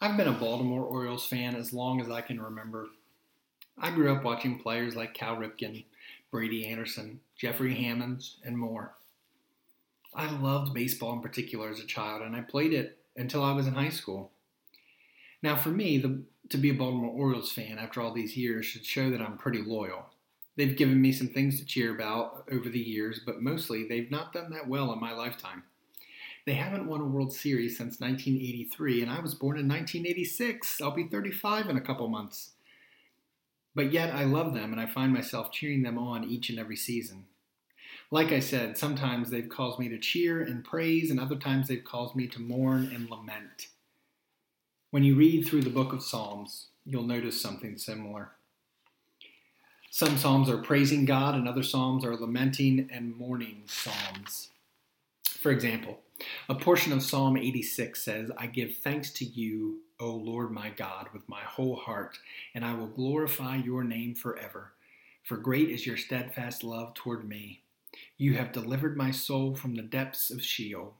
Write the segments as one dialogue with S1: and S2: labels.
S1: I've been a Baltimore Orioles fan as long as I can remember. I grew up watching players like Cal Ripken, Brady Anderson, Jeffrey Hammonds, and more. I loved baseball in particular as a child, and I played it until I was in high school. Now, for me, the, to be a Baltimore Orioles fan after all these years should show that I'm pretty loyal. They've given me some things to cheer about over the years, but mostly they've not done that well in my lifetime. They haven't won a World Series since 1983, and I was born in 1986. I'll be 35 in a couple months. But yet, I love them, and I find myself cheering them on each and every season. Like I said, sometimes they've caused me to cheer and praise, and other times they've caused me to mourn and lament. When you read through the book of Psalms, you'll notice something similar. Some Psalms are praising God, and other Psalms are lamenting and mourning Psalms. For example, a portion of Psalm 86 says, I give thanks to you, O Lord my God, with my whole heart, and I will glorify your name forever. For great is your steadfast love toward me. You have delivered my soul from the depths of Sheol.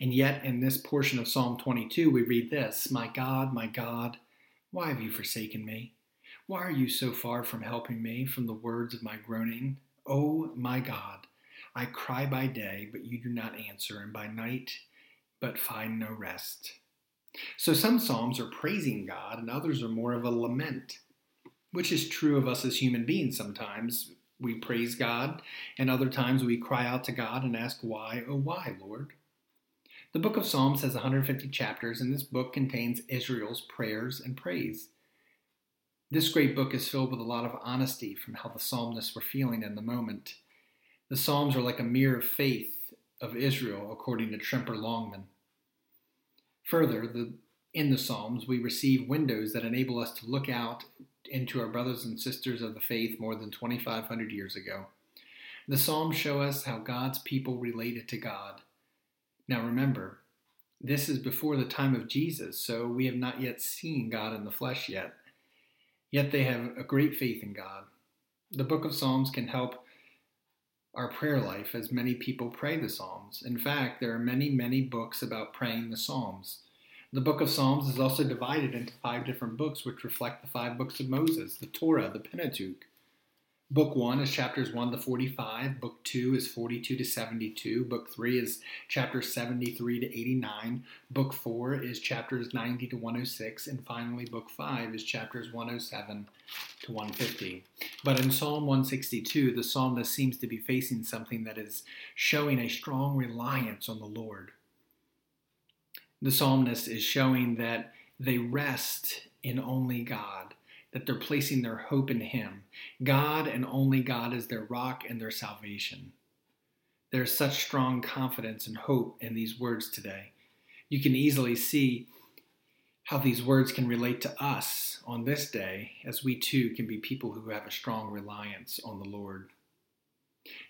S1: And yet, in this portion of Psalm 22, we read this My God, my God, why have you forsaken me? Why are you so far from helping me from the words of my groaning? O oh, my God, I cry by day, but you do not answer, and by night, but find no rest. So some Psalms are praising God, and others are more of a lament, which is true of us as human beings sometimes. We praise God, and other times we cry out to God and ask, Why, oh, why, Lord? The book of Psalms has 150 chapters, and this book contains Israel's prayers and praise. This great book is filled with a lot of honesty from how the psalmists were feeling in the moment. The Psalms are like a mirror of faith of Israel, according to Tremper Longman. Further, the, in the Psalms, we receive windows that enable us to look out into our brothers and sisters of the faith more than 2,500 years ago. The Psalms show us how God's people related to God. Now remember, this is before the time of Jesus, so we have not yet seen God in the flesh yet. Yet they have a great faith in God. The book of Psalms can help our prayer life as many people pray the Psalms. In fact, there are many, many books about praying the Psalms. The book of Psalms is also divided into five different books which reflect the five books of Moses the Torah, the Pentateuch, Book 1 is chapters 1 to 45. Book 2 is 42 to 72. Book 3 is chapters 73 to 89. Book 4 is chapters 90 to 106. And finally, Book 5 is chapters 107 to 150. But in Psalm 162, the psalmist seems to be facing something that is showing a strong reliance on the Lord. The psalmist is showing that they rest in only God that they're placing their hope in Him. God and only God is their rock and their salvation. There's such strong confidence and hope in these words today. You can easily see how these words can relate to us on this day, as we too can be people who have a strong reliance on the Lord.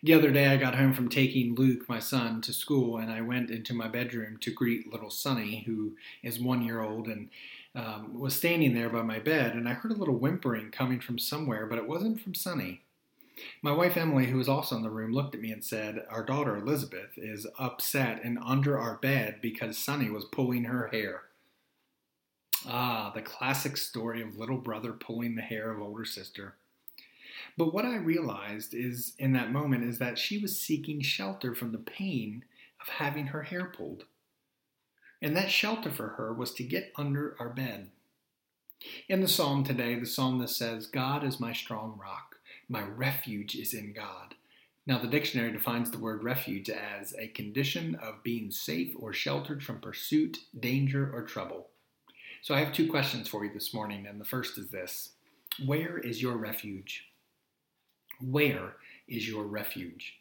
S1: The other day, I got home from taking Luke, my son, to school, and I went into my bedroom to greet little Sonny, who is one year old and um, was standing there by my bed, and I heard a little whimpering coming from somewhere, but it wasn't from Sonny. My wife Emily, who was also in the room, looked at me and said, Our daughter Elizabeth is upset and under our bed because Sonny was pulling her hair. Ah, the classic story of little brother pulling the hair of older sister. But what I realized is in that moment is that she was seeking shelter from the pain of having her hair pulled. And that shelter for her was to get under our bed. In the psalm today, the psalmist says, God is my strong rock. My refuge is in God. Now, the dictionary defines the word refuge as a condition of being safe or sheltered from pursuit, danger, or trouble. So, I have two questions for you this morning, and the first is this Where is your refuge? Where is your refuge?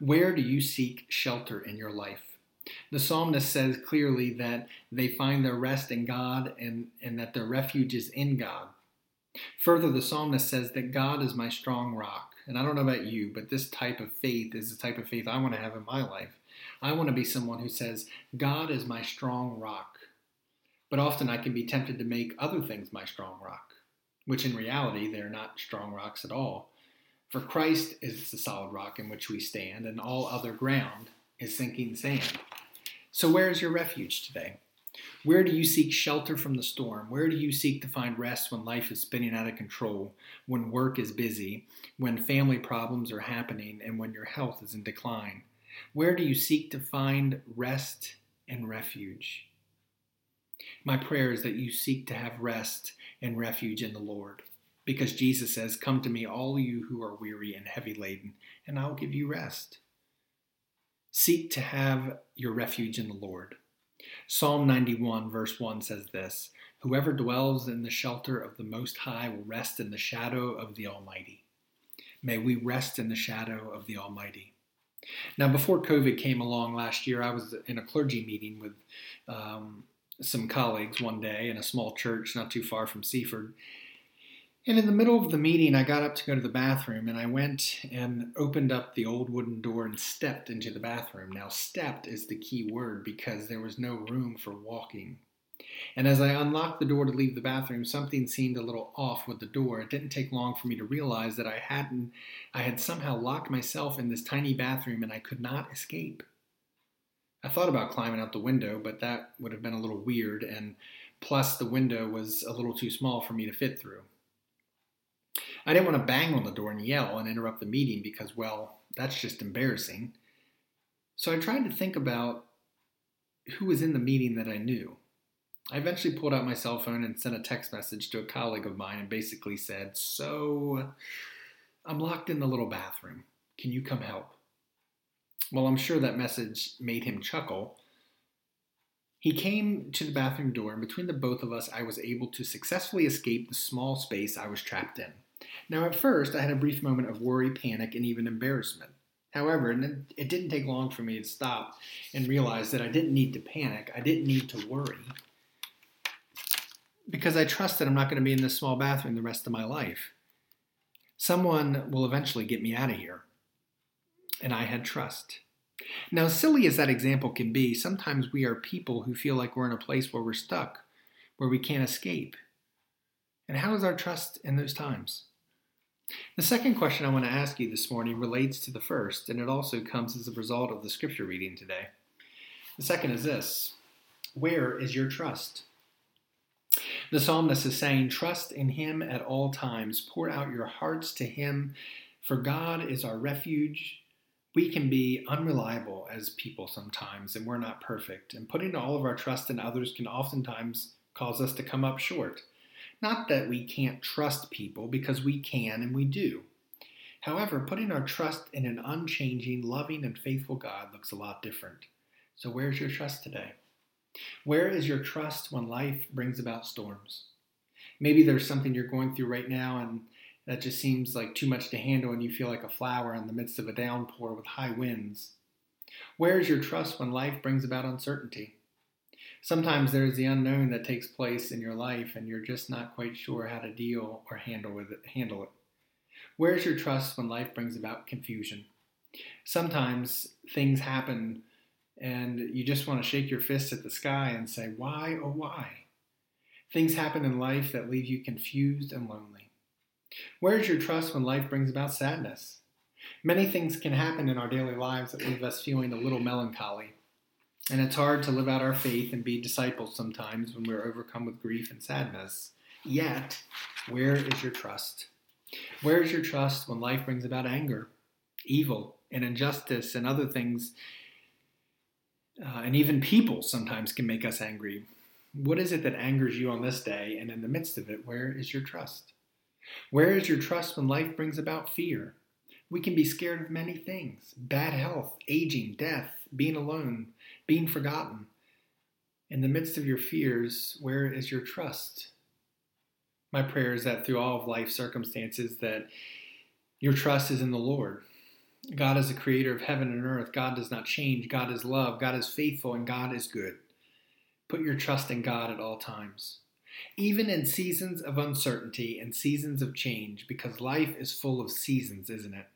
S1: Where do you seek shelter in your life? The psalmist says clearly that they find their rest in God and, and that their refuge is in God. Further, the psalmist says that God is my strong rock. And I don't know about you, but this type of faith is the type of faith I want to have in my life. I want to be someone who says, God is my strong rock. But often I can be tempted to make other things my strong rock, which in reality they're not strong rocks at all. For Christ is the solid rock in which we stand, and all other ground is sinking sand. So, where is your refuge today? Where do you seek shelter from the storm? Where do you seek to find rest when life is spinning out of control, when work is busy, when family problems are happening, and when your health is in decline? Where do you seek to find rest and refuge? My prayer is that you seek to have rest and refuge in the Lord. Because Jesus says, Come to me, all you who are weary and heavy laden, and I'll give you rest. Seek to have your refuge in the Lord. Psalm 91, verse 1 says this Whoever dwells in the shelter of the Most High will rest in the shadow of the Almighty. May we rest in the shadow of the Almighty. Now, before COVID came along last year, I was in a clergy meeting with um, some colleagues one day in a small church not too far from Seaford. And in the middle of the meeting, I got up to go to the bathroom and I went and opened up the old wooden door and stepped into the bathroom. Now, stepped is the key word because there was no room for walking. And as I unlocked the door to leave the bathroom, something seemed a little off with the door. It didn't take long for me to realize that I hadn't I had somehow locked myself in this tiny bathroom and I could not escape. I thought about climbing out the window, but that would have been a little weird and plus the window was a little too small for me to fit through. I didn't want to bang on the door and yell and interrupt the meeting because well, that's just embarrassing. So I tried to think about who was in the meeting that I knew. I eventually pulled out my cell phone and sent a text message to a colleague of mine and basically said, So, I'm locked in the little bathroom. Can you come help? Well, I'm sure that message made him chuckle. He came to the bathroom door, and between the both of us, I was able to successfully escape the small space I was trapped in. Now, at first, I had a brief moment of worry, panic, and even embarrassment. However, it didn't take long for me to stop and realize that I didn't need to panic. I didn't need to worry because I trust that I'm not going to be in this small bathroom the rest of my life. Someone will eventually get me out of here. And I had trust. Now, silly as that example can be, sometimes we are people who feel like we're in a place where we're stuck, where we can't escape. And how is our trust in those times? The second question I want to ask you this morning relates to the first, and it also comes as a result of the scripture reading today. The second is this Where is your trust? The psalmist is saying, Trust in him at all times. Pour out your hearts to him, for God is our refuge. We can be unreliable as people sometimes, and we're not perfect. And putting all of our trust in others can oftentimes cause us to come up short. Not that we can't trust people, because we can and we do. However, putting our trust in an unchanging, loving, and faithful God looks a lot different. So, where's your trust today? Where is your trust when life brings about storms? Maybe there's something you're going through right now and that just seems like too much to handle and you feel like a flower in the midst of a downpour with high winds. Where is your trust when life brings about uncertainty? Sometimes there's the unknown that takes place in your life and you're just not quite sure how to deal or handle with it, handle it. Where's your trust when life brings about confusion? Sometimes things happen and you just want to shake your fist at the sky and say, Why, oh, why? Things happen in life that leave you confused and lonely. Where's your trust when life brings about sadness? Many things can happen in our daily lives that leave us feeling a little melancholy. And it's hard to live out our faith and be disciples sometimes when we're overcome with grief and sadness. Yet, where is your trust? Where is your trust when life brings about anger, evil, and injustice and other things uh, and even people sometimes can make us angry. What is it that angers you on this day? And in the midst of it, where is your trust? Where is your trust when life brings about fear? We can be scared of many things bad health, aging, death, being alone, being forgotten. In the midst of your fears, where is your trust? My prayer is that through all of life's circumstances that your trust is in the Lord, God is the creator of heaven and earth. God does not change. God is love. God is faithful, and God is good. Put your trust in God at all times, even in seasons of uncertainty and seasons of change, because life is full of seasons, isn't it?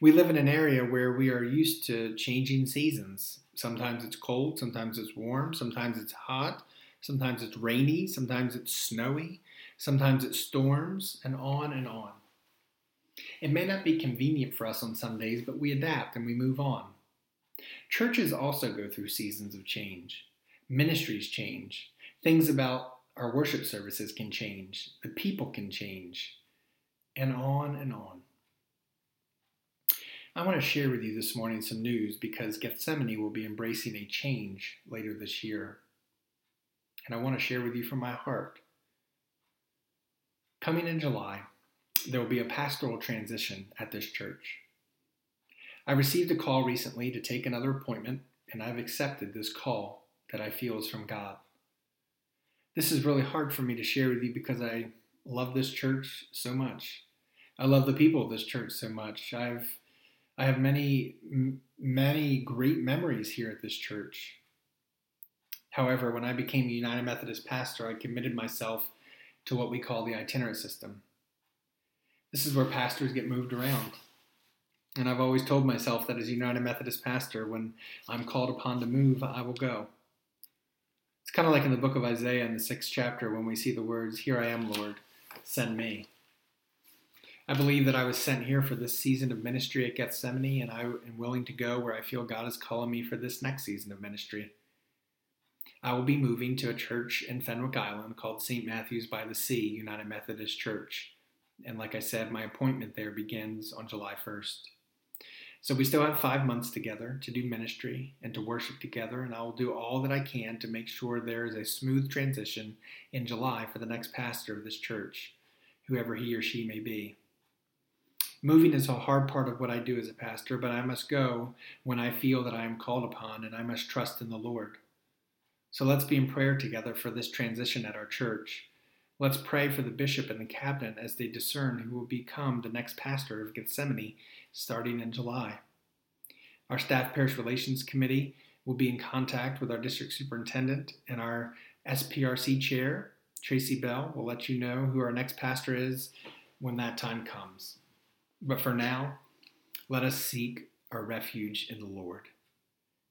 S1: We live in an area where we are used to changing seasons. Sometimes it's cold, sometimes it's warm, sometimes it's hot, sometimes it's rainy, sometimes it's snowy, sometimes it storms, and on and on. It may not be convenient for us on some days, but we adapt and we move on. Churches also go through seasons of change. Ministries change. Things about our worship services can change. The people can change. And on and on. I want to share with you this morning some news because Gethsemane will be embracing a change later this year. And I want to share with you from my heart. Coming in July, there will be a pastoral transition at this church. I received a call recently to take another appointment, and I've accepted this call that I feel is from God. This is really hard for me to share with you because I love this church so much. I love the people of this church so much. I've I have many many great memories here at this church. However, when I became a United Methodist pastor, I committed myself to what we call the itinerant system. This is where pastors get moved around. And I've always told myself that as a United Methodist pastor, when I'm called upon to move, I will go. It's kind of like in the book of Isaiah in the sixth chapter when we see the words, Here I am, Lord, send me. I believe that I was sent here for this season of ministry at Gethsemane, and I am willing to go where I feel God is calling me for this next season of ministry. I will be moving to a church in Fenwick Island called St. Matthew's by the Sea United Methodist Church. And like I said, my appointment there begins on July 1st. So we still have five months together to do ministry and to worship together, and I will do all that I can to make sure there is a smooth transition in July for the next pastor of this church, whoever he or she may be. Moving is a hard part of what I do as a pastor, but I must go when I feel that I am called upon, and I must trust in the Lord. So let's be in prayer together for this transition at our church. Let's pray for the bishop and the cabinet as they discern who will become the next pastor of Gethsemane starting in July. Our staff parish relations committee will be in contact with our district superintendent and our SPRC chair, Tracy Bell, will let you know who our next pastor is when that time comes. But for now, let us seek our refuge in the Lord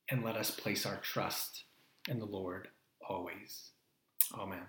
S1: and let us place our trust in the Lord always. Amen.